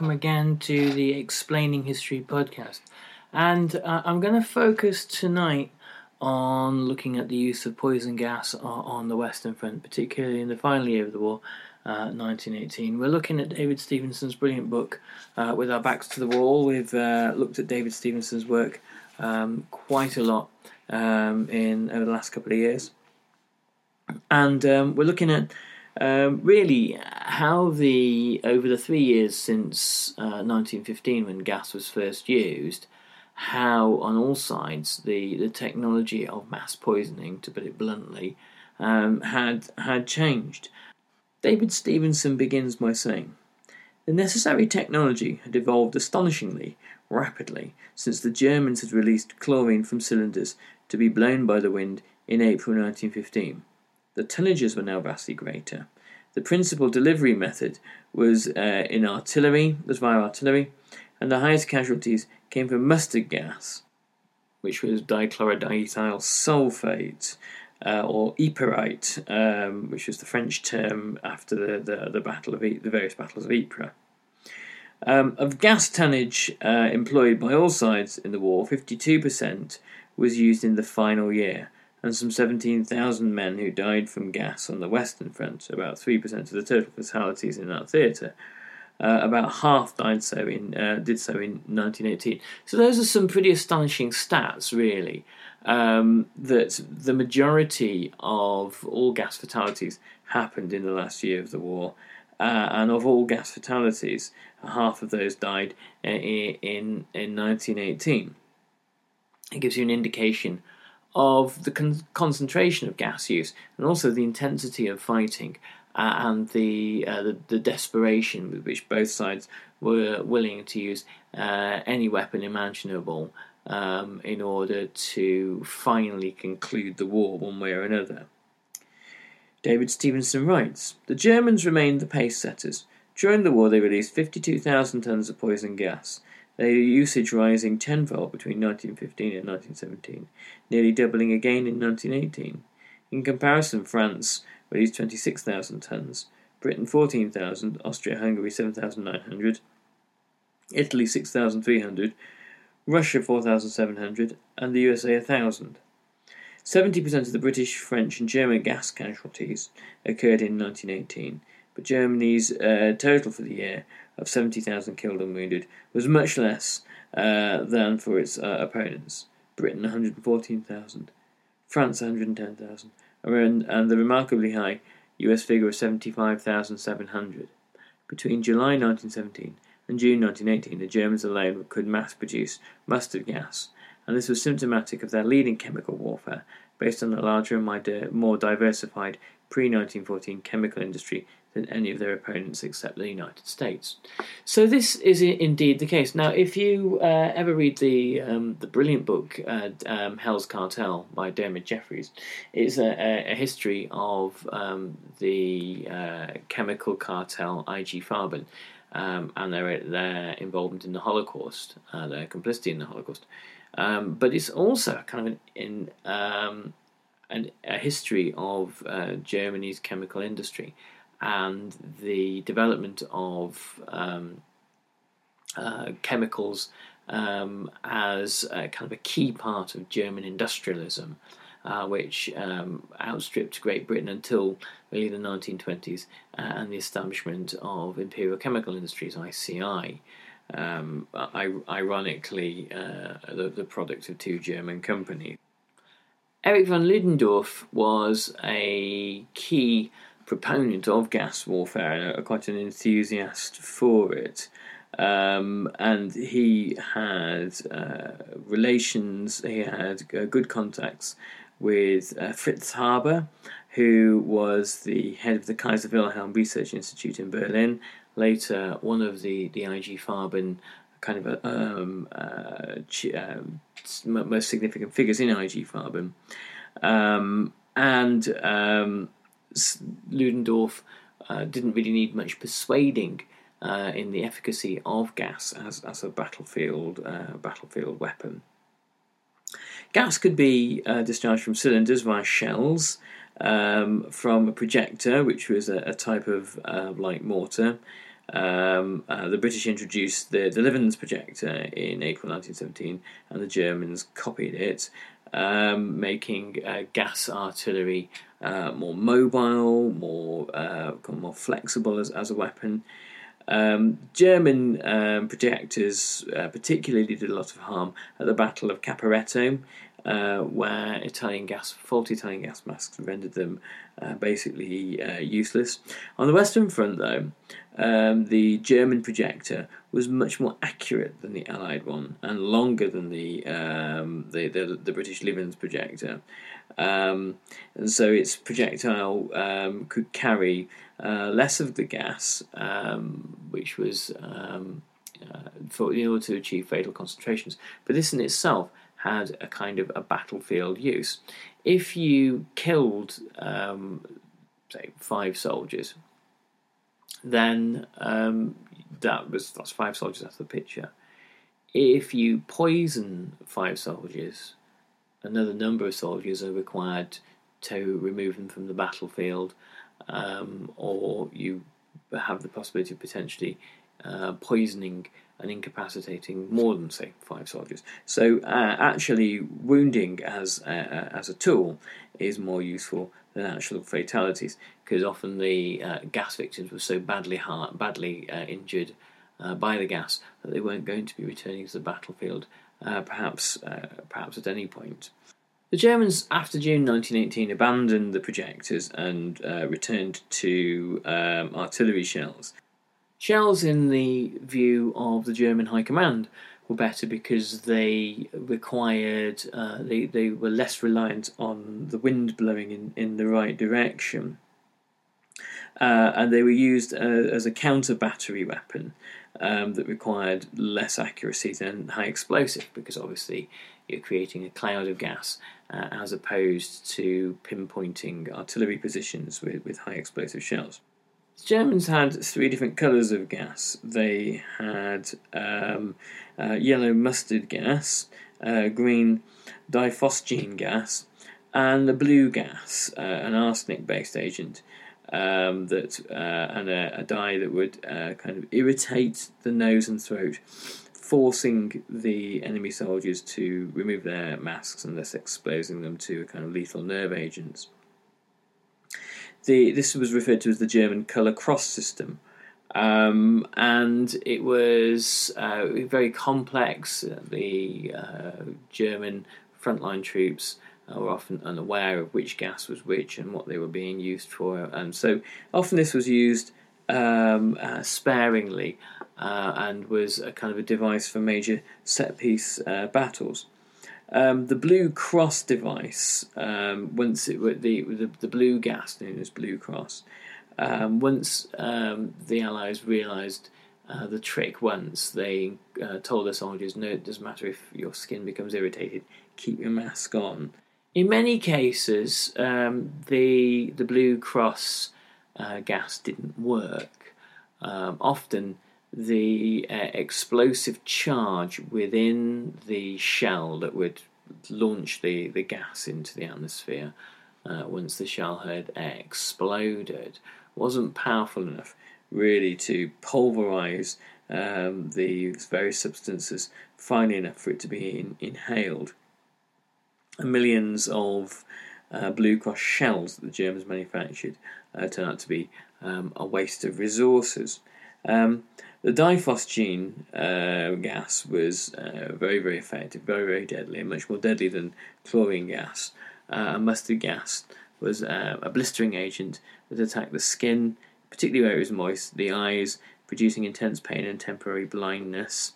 welcome again to the Explaining History podcast. And uh, I'm going to focus tonight on looking at the use of poison gas on the Western Front, particularly in the final year of the war, uh, 1918. We're looking at David Stevenson's brilliant book, uh, With Our Backs to the Wall. We've uh, looked at David Stevenson's work um, quite a lot um, in over the last couple of years. And um, we're looking at um, really how the over the three years since uh, 1915 when gas was first used how on all sides the, the technology of mass poisoning to put it bluntly um, had had changed David Stevenson begins by saying the necessary technology had evolved astonishingly rapidly since the Germans had released chlorine from cylinders to be blown by the wind in April 1915 the tonnages were now vastly greater. The principal delivery method was uh, in artillery, was via artillery, and the highest casualties came from mustard gas, which was dichlorodiethyl sulfate, uh, or yperite, um, which was the French term after the, the, the battle of the various battles of Ypres. Um, of gas tonnage uh, employed by all sides in the war, 52% was used in the final year, and some 17,000 men who died from gas on the Western Front, about 3% of the total fatalities in that theatre. Uh, about half died so in uh, did so in 1918. So those are some pretty astonishing stats, really. Um, that the majority of all gas fatalities happened in the last year of the war, uh, and of all gas fatalities, half of those died uh, in in, in 1918. It gives you an indication of the con- concentration of gas use and also the intensity of fighting uh, and the, uh, the the desperation with which both sides were willing to use uh, any weapon imaginable um, in order to finally conclude the war one way or another. David Stevenson writes The Germans remained the pace setters. During the war, they released 52,000 tons of poison gas, their usage rising tenfold between 1915 and 1917, nearly doubling again in 1918. In comparison, France released 26,000 tons, Britain 14,000, Austria Hungary 7,900, Italy 6,300, Russia 4,700, and the USA 1,000. 70% of the British, French, and German gas casualties occurred in 1918, but Germany's uh, total for the year of 70,000 killed and wounded was much less uh, than for its uh, opponents. Britain 114,000, France 110,000, and, the remarkably high US figure of 75,700. Between July 1917 and June 1918, the Germans alone could mass produce mustard gas, and this was symptomatic of their leading chemical warfare based on a larger and more diversified pre 1914 chemical industry than any of their opponents except the United States. So this is indeed the case. Now, if you uh, ever read the um, the brilliant book uh, um, Hell's Cartel by Diarmuid Jeffreys, it's a, a, history of um, the uh, chemical cartel IG Farben. Um, and their their involvement in the Holocaust, uh, their complicity in the Holocaust, um, but it's also kind of an, in um, an, a history of uh, Germany's chemical industry and the development of um, uh, chemicals um, as kind of a key part of German industrialism. Uh, which um, outstripped Great Britain until really the 1920s uh, and the establishment of Imperial Chemical Industries, ICI. Um, ironically, uh, the, the, product of two German companies. Erich von Ludendorff was a key proponent of gas warfare and quite an enthusiast for it. Um, and he had uh, relations, he had uh, good contacts with uh, Fritz Haber, who was the head of the Kaiser Wilhelm Research Institute in Berlin, later one of the, the IG Farben kind of a, um, uh, um, most significant figures in IG Farben. Um, and um, Ludendorff uh, didn't really need much persuading uh, in the efficacy of gas as, as a battlefield uh, battlefield weapon. Gas could be uh, discharged from cylinders via shells, um, from a projector, which was a, a type of uh, light mortar. Um, uh, the British introduced the, the Livens projector in April 1917, and the Germans copied it, um, making uh, gas artillery uh, more mobile, more uh, more flexible as, as a weapon. Um, German um, projectors uh, particularly did a lot of harm at the Battle of Caporetto, uh, where Italian gas, faulty Italian gas masks rendered them uh, basically useless. On the Western Front, though, um, the German projector was much more accurate than the Allied one and longer than the um, the, the, the, British Livens projector, um, and so its projectile um, could carry uh, less of the gas, um, which was um, uh, for in order to achieve fatal concentrations. But this in itself had a kind of a battlefield use. If you killed, um, say, five soldiers, then um, that was that's five soldiers. That's the picture. If you poison five soldiers, another number of soldiers are required to remove them from the battlefield um, or you have the possibility of potentially uh, poisoning and incapacitating more than say five soldiers. So uh, actually, wounding as a, as a tool is more useful than actual fatalities because often the uh, gas victims were so badly hurt, badly uh, injured uh, by the gas that they weren't going to be returning to the battlefield, uh, perhaps perhaps at any point. The Germans, after June 1918, abandoned the projectors and uh, returned to um, artillery shells. Shells, in the view of the German High Command, were better because they required, uh, they, they were less reliant on the wind blowing in, in the right direction. Uh, and they were used uh, as a counter battery weapon um, that required less accuracy than high explosive because obviously you're creating a cloud of gas uh, as opposed to pinpointing artillery positions with, with high explosive shells. The Germans had three different colours of gas. They had um, uh, yellow mustard gas, uh, green diphosgene gas, and the blue gas, uh, an arsenic based agent. Um, that uh, and a, a, dye that would uh, kind of irritate the nose and throat forcing the enemy soldiers to remove their masks and thus exposing them to a kind of lethal nerve agents. The, this was referred to as the German colour cross system, um, and it was uh, very complex. The uh, German frontline troops were often unaware of which gas was which and what they were being used for, and so often this was used um, uh, sparingly uh, and was a kind of a device for major set piece uh, battles. Um, the Blue Cross device, um, once it the, the, the blue gas known as Blue Cross, um, once um, the Allies realised uh, the trick, once they uh, told their soldiers, "No, it doesn't matter if your skin becomes irritated. Keep your mask on." In many cases, um, the the Blue Cross uh, gas didn't work. Um, often, the uh, explosive charge within the shell that would launch the, the gas into the atmosphere uh, once the shell had exploded, wasn't powerful enough really to pulverize um, these various substances finely enough for it to be in, inhaled. Millions of uh, Blue Cross shells that the Germans manufactured uh, turned out to be um, a waste of resources. Um, the diphosgene uh, gas was uh, very, very effective, very, very deadly, and much more deadly than chlorine gas. Uh, mustard gas was uh, a blistering agent that attacked the skin, particularly where it was moist, the eyes, producing intense pain and temporary blindness,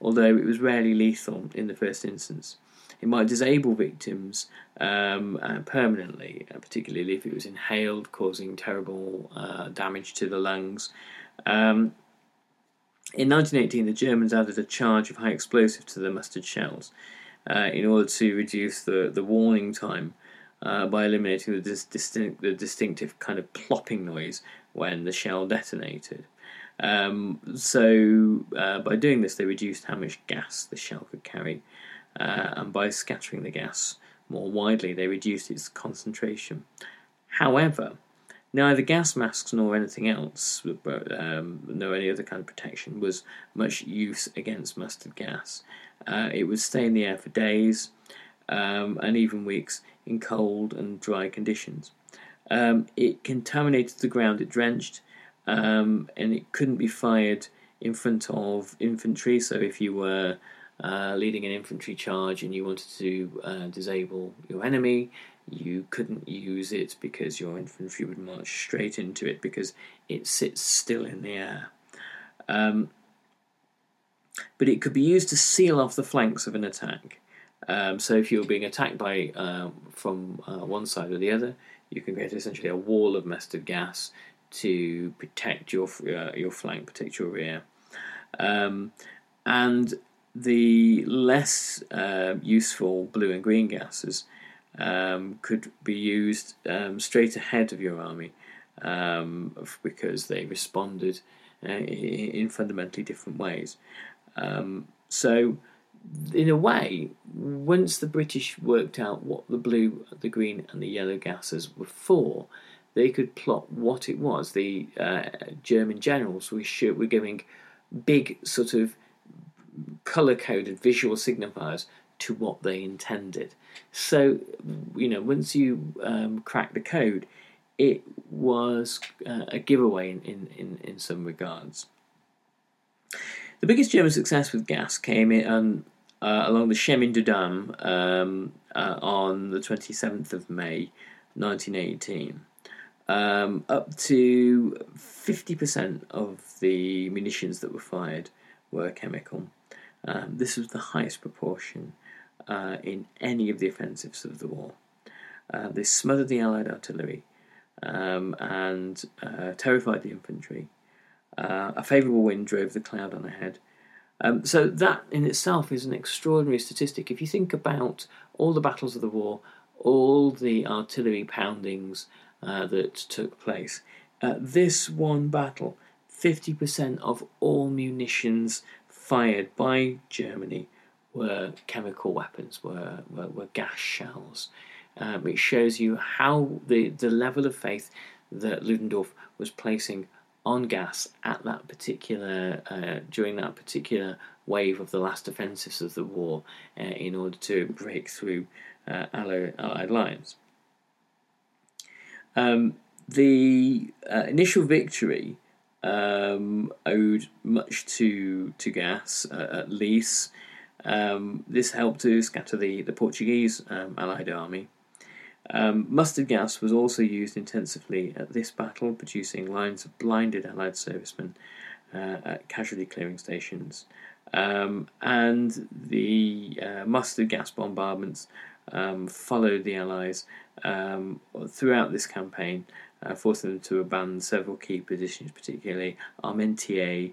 although it was rarely lethal in the first instance. It might disable victims um, uh, permanently, uh, particularly if it was inhaled, causing terrible damage to the lungs. Um, in 1918, the Germans added a charge of high explosive to the mustard shells uh, in order to reduce the, the warning time uh, by eliminating the, dis- distinct, the distinctive kind of plopping noise when the shell detonated. Um, so, uh, by doing this, they reduced how much gas the shell could carry, uh, and by scattering the gas more widely, they reduced its concentration. However, neither gas masks nor anything else, um, nor any other kind of protection, was much use against mustard gas. Uh, it would stay in the air for days um, and even weeks in cold and dry conditions. Um, it contaminated the ground it drenched, um, and it couldn't be fired in front of infantry. So if you were uh, leading an infantry charge and you wanted to uh, disable your enemy, you couldn't use it because your infantry would march straight into it because it sits still in the air. Um, but it could be used to seal off the flanks of an attack. Um, so if you're being attacked by uh, from uh, one side or the other, you can create essentially a wall of mustard gas to protect your uh, your flank, protect your rear. Um, and the less uh, useful blue and green gases um, could be used um, straight ahead of your army um, because they responded uh, in fundamentally different ways. Um, so, in a way, once the British worked out what the blue, the green, and the yellow gases were for, they could plot what it was. The uh, German generals were, were giving big sort of color coded visual signifiers to what they intended. So, you know, once you um, crack the code, it was uh, a giveaway in, in, in, in, some regards. The biggest German success with gas came in, um, uh, along the Chemin des Dames um, uh, on the 27th of May 1918. Um, up to 50% of the munitions that were fired were chemical. Um, this was the highest proportion uh, in any of the offensives of the war. Uh, they smothered the Allied artillery um, and uh, terrified the infantry. Uh, a favourable wind drove the cloud on ahead. Um, so that in itself is an extraordinary statistic. If you think about all the battles of the war, all the artillery poundings uh, that took place, uh, this one battle, 50% of all munitions fired by Germany were chemical weapons, were, were, were gas shells. Um, it shows you how the, the level of faith that Ludendorff was placing on gas at that particular uh, during that particular wave of the last offensives of the war uh, in order to break through uh, Allied, lines. Um, the uh, initial victory um, owed much to to gas uh, at least. Um, this helped to scatter the, the Portuguese um, Allied army. Um, mustard gas was also used intensively at this battle, producing lines of blinded Allied servicemen uh, at casualty clearing stations. Um, and the uh, mustard gas bombardments um, followed the Allies throughout this campaign, uh, forcing them to abandon several key positions, particularly Armentières.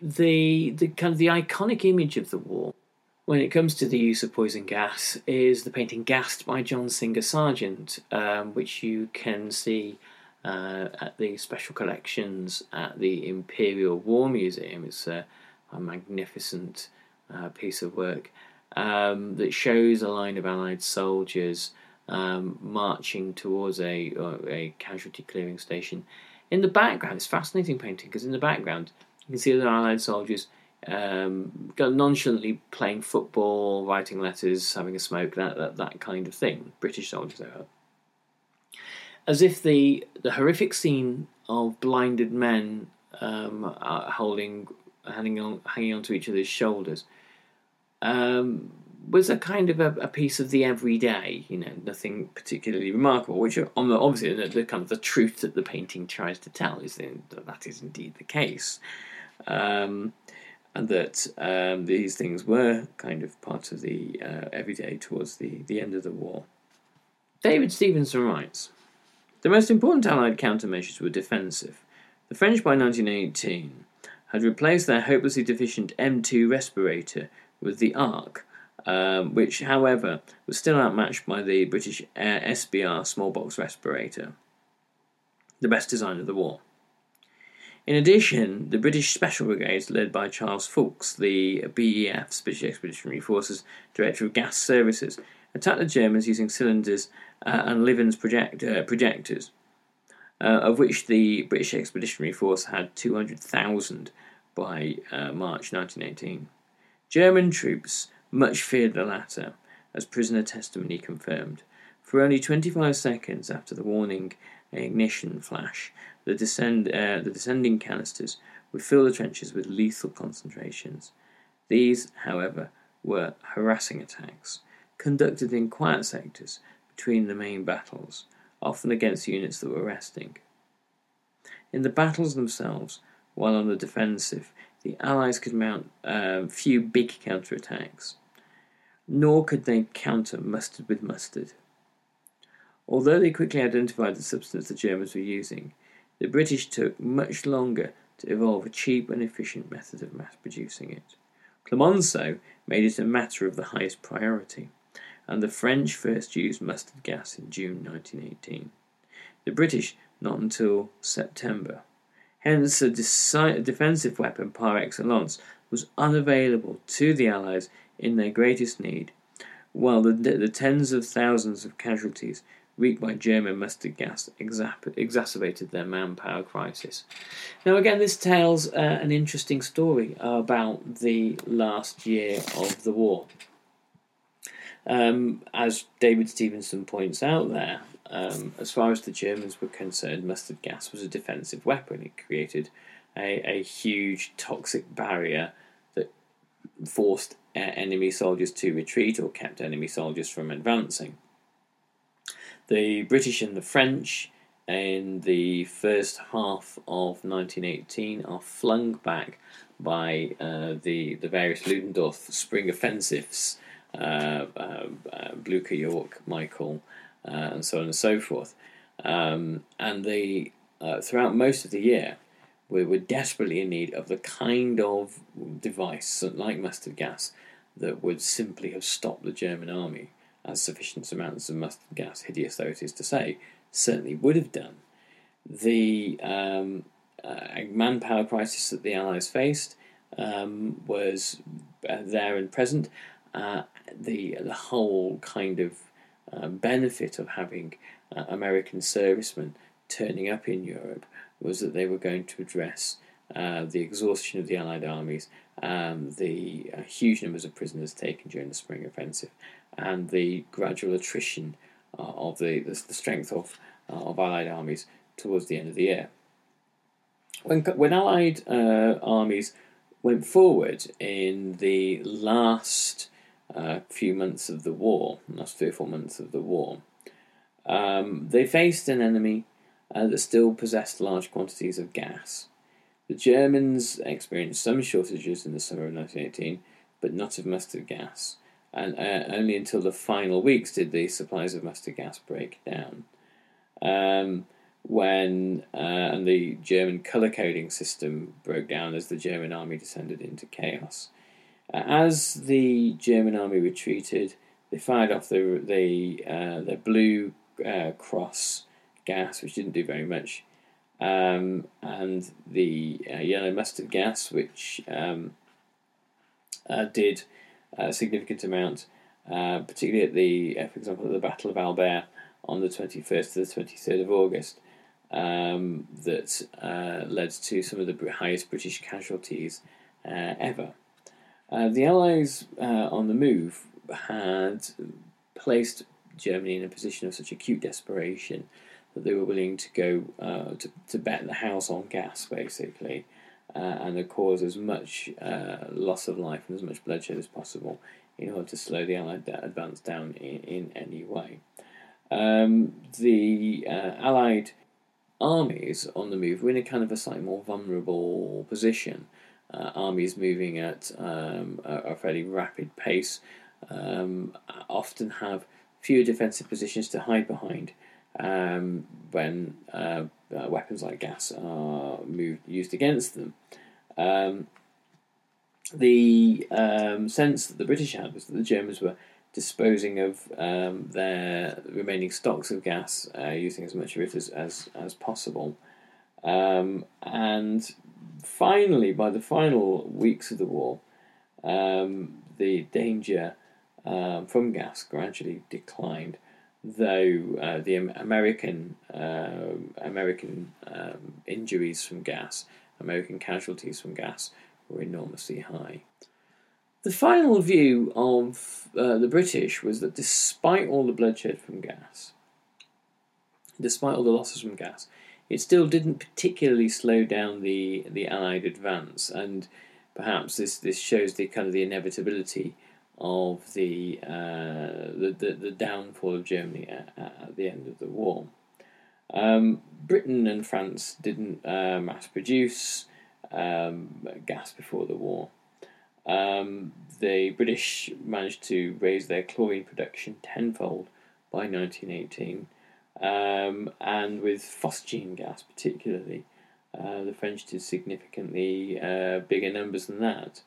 the the kind of the iconic image of the war when it comes to the use of poison gas is the painting "Gassed" by John Singer Sargent, um, which you can see uh, at the special collections at the Imperial War Museum. It's a, a magnificent uh, piece of work um, that shows a line of Allied soldiers um, marching towards a a casualty clearing station. In the background, it's fascinating painting because in the background you can see the Allied soldiers um, nonchalantly playing football, writing letters, having a smoke, that that, that kind of thing. British soldiers, they are. As if the the horrific scene of blinded men um, holding, hanging on, hanging onto each other's shoulders, um, was a kind of a, a, piece of the everyday, you know, nothing particularly remarkable. Which, obviously, the, the, kind of the truth that the painting tries to tell is that that is indeed the case, um, and that um, these things were kind of part of the uh, everyday towards the, the end of the war. David Stevenson writes, the most important Allied countermeasures were defensive. The French by 1918 had replaced their hopelessly deficient M2 respirator with the Ark um, which, however, was still outmatched by the British SBR smallbox respirator, the best design of the war. In addition, the British Special Brigades, led by Charles Foulkes, the BEF's British Expeditionary Forces Director of Gas Services, attacked the Germans using cylinders uh, and Livens project, uh, projectors, uh, of which the British Expeditionary Force had 200,000 by uh, March 1918. German troops much feared the latter, as prisoner testimony confirmed. For only 25 seconds after the warning ignition flash, the, descend, uh, the descending canisters would fill the trenches with lethal concentrations. These, however, were harassing attacks, conducted in quiet sectors between the main battles, often against units that were resting. In the battles themselves, while on the defensive, the Allies could mount uh, few big counterattacks nor could they counter mustard with mustard. Although they quickly identified the substance the Germans were using, the British took much longer to evolve a cheap and efficient method of mass producing it. Clemenceau made it a matter of the highest priority, and the French first used mustard gas in June 1918. The British not until September. Hence, a deci- defensive weapon par excellence was unavailable to the Allies in their greatest need, while the, the tens of thousands of casualties wreaked by German mustard gas exacerbated their manpower crisis. Now, again, this tells uh, an interesting story about the last year of the war. Um, as David Stevenson points out there, um, as far as the Germans were concerned, mustard gas was a defensive weapon. It created a, a huge toxic barrier that forced uh, enemy soldiers to retreat or kept enemy soldiers from advancing. The British and the French in the first half of 1918 are flung back by uh, the, the various Ludendorff spring offensives, uh, uh, uh Blucher, Yorck, Michael, uh, and so on and so forth. Um, and they, throughout most of the year, were, were desperately in need of the kind of device, like mustard gas, that would simply have stopped the German army, as sufficient amounts of mustard gas, hideous though it is to say, certainly would have done. The um, uh, manpower crisis that the Allies faced um, was uh, there and present. Uh, the the whole kind of uh, benefit of having uh, American servicemen turning up in Europe was that they were going to address uh, the exhaustion of the Allied armies, um, the huge numbers of prisoners taken during the Spring Offensive, and the gradual attrition uh, of the, the, the strength of of Allied armies towards the end of the year. When when Allied armies went forward in the last uh, few months of the war, last three or four months of the war, um, they faced an enemy uh, that still possessed large quantities of gas. The Germans experienced some shortages in the summer of 1918, but not of mustard gas, and uh, only until the final weeks did the supplies of mustard gas break down. Um, when uh, and the German color coding system broke down as the German army descended into chaos. Uh, as the German army retreated, they fired off the the uh, blue uh, cross gas, which didn't do very much, um, and the uh, yellow mustard gas, which um, uh, did a significant amount, particularly at the, for example, at the Battle of Albert on the 21st to the 23rd of August um, that uh, led to some of the highest British casualties uh, ever. Uh, the Allies uh, on the move had placed Germany in a position of such acute desperation that they were willing to go uh, to, to bet the house on gas, basically, uh, and cause as much loss of life and as much bloodshed as possible in order to slow the Allied advance down in, in any way. Um, the Allied armies on the move were in a kind of a slightly more vulnerable position. Uh, armies moving at um, a, a, fairly rapid pace um, often have fewer defensive positions to hide behind um, when uh, uh, weapons like gas are moved, used against them. Um, the um, sense that the British had was that the Germans were disposing of um, their remaining stocks of gas, uh, using as much of it as, as, as possible. Um, and finally, by the final weeks of the war, um, the danger from gas gradually declined, though uh, the American uh, American um, injuries from gas, American casualties from gas, were enormously high. The final view of uh, the British was that despite all the bloodshed from gas, despite all the losses from gas, it still didn't particularly slow down the, the Allied advance, and perhaps this, this shows the kind of the inevitability of the uh, the, the, the, downfall of Germany at, at, the end of the war. Um, Britain and France didn't uh, mass produce um, gas before the war. Um, the British managed to raise their chlorine production tenfold by 1918, um, and with phosgene gas particularly, uh, the French did significantly uh, bigger numbers than that.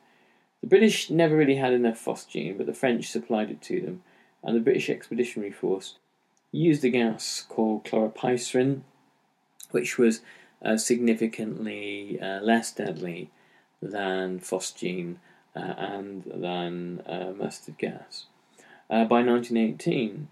The British never really had enough phosgene, but the French supplied it to them, and the British Expeditionary Force used a gas called chloropicrin, which was uh, significantly uh, less deadly than phosgene uh, and than uh, mustard gas. Uh, by 1918,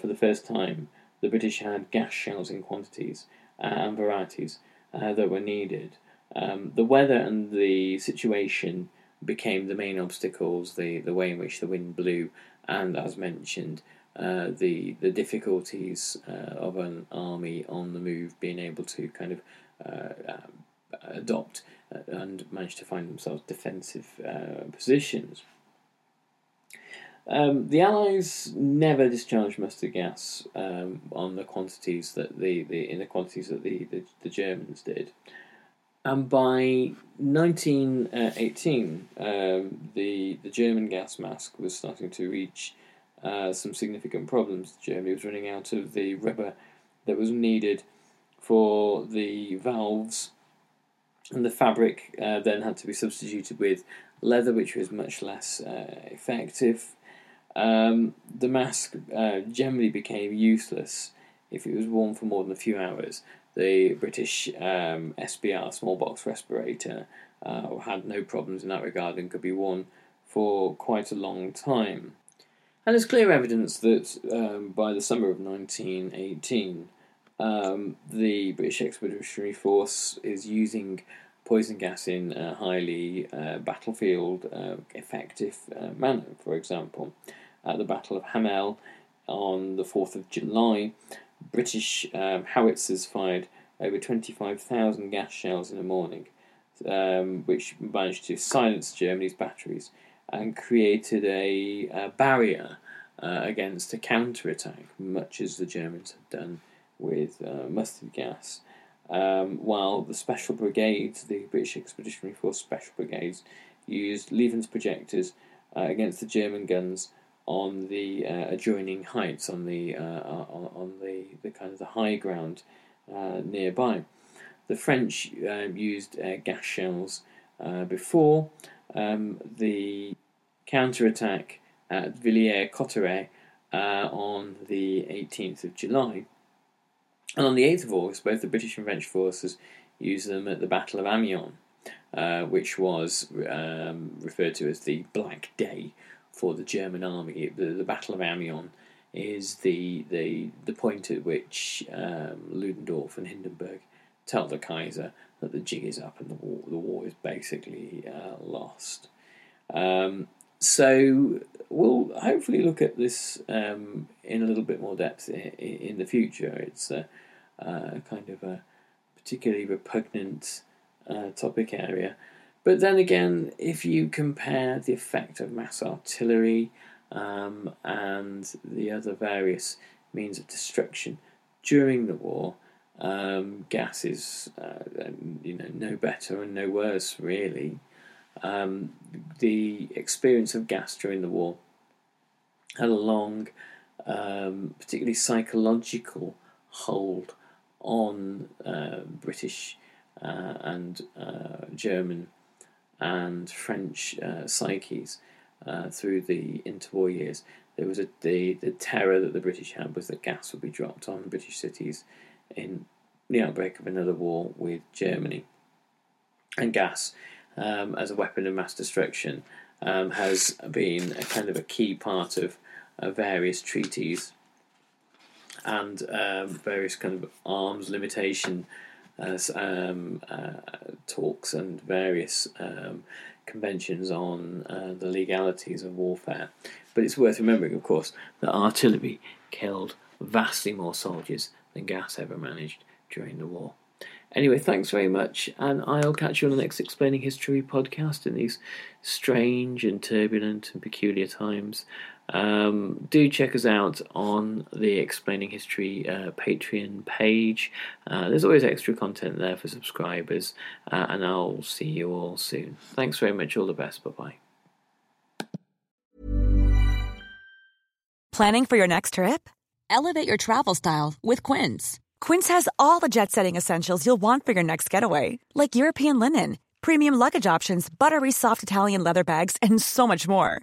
for the first time, the British had gas shells in quantities and varieties that were needed. Um, the weather and the situation became the main obstacles, the, the way in which the wind blew, and as mentioned, uh, the the difficulties uh, of an army on the move being able to kind of uh, adopt uh, and manage to find themselves defensive uh, positions. Um, the Allies never discharged mustard gas um, on the quantities that the, the in the quantities that the, the, the Germans did. And by 1918, um, the the German gas mask was starting to reach uh, some significant problems. Germany was running out of the rubber that was needed for the valves and the fabric uh, then had to be substituted with leather, which was much less uh, effective. Um, the mask uh, generally became useless if it was worn for more than a few hours. The British um, SBR small box respirator uh, had no problems in that regard and could be worn for quite a long time. And there's clear evidence that um, by the summer of 1918, um, the British Expeditionary Force is using poison gas in a highly uh, battlefield uh, effective uh, manner. For example, at the Battle of Hamel on the 4th of July, British um, howitzers fired over 25,000 gas shells in a morning, um, which managed to silence Germany's batteries and created a, a barrier uh, against a counterattack, much as the Germans had done with uh, mustard gas. Um, while the special brigades, the British Expeditionary Force special brigades, used Livens projectors uh, against the German guns on the uh, adjoining heights, on the uh, on, on, the, the kind of the high ground uh, nearby. The French um, used uh, gas shells before um, the counterattack at Villers-Cotterêts on the 18th of July and on the 8th of August, both the British and French forces used them at the Battle of Amiens, uh, which was um, referred to as the Black Day for the German army. The, the Battle of Amiens is the, the, the point at which um, Ludendorff and Hindenburg tell the Kaiser that the jig is up and the war, the war is basically uh, lost. Um, so we'll hopefully look at this um, in a little bit more depth in, in the future. It's a, a, kind of a particularly repugnant uh, topic area. But then again, if you compare the effect of mass artillery um, and the other various means of destruction during the war, um, gas is uh, you know no better and no worse really. Um, the experience of gas during the war had a long, um, particularly psychological hold on uh, British uh, and uh, German and French uh, psyches uh, through the interwar years. There was a the, the terror that the British had was that gas would be dropped on British cities in the outbreak of another war with Germany. And gas um, as a weapon of mass destruction um, has been a kind of a key part of uh, various treaties and um, various kind of arms limitation as um, uh, talks and various um, conventions on uh, the legalities of warfare. But it's worth remembering, of course, that artillery killed vastly more soldiers than gas ever managed during the war. Anyway, thanks very much, and I'll catch you on the next Explaining History podcast in these strange and turbulent and peculiar times. Um, do check us out on the Explaining History uh, Patreon page. Uh, there's always extra content there for subscribers, uh, and I'll see you all soon. Thanks very much. All the best. Bye bye. Planning for your next trip? Elevate your travel style with Quince. Quince has all the jet setting essentials you'll want for your next getaway, like European linen, premium luggage options, buttery soft Italian leather bags, and so much more.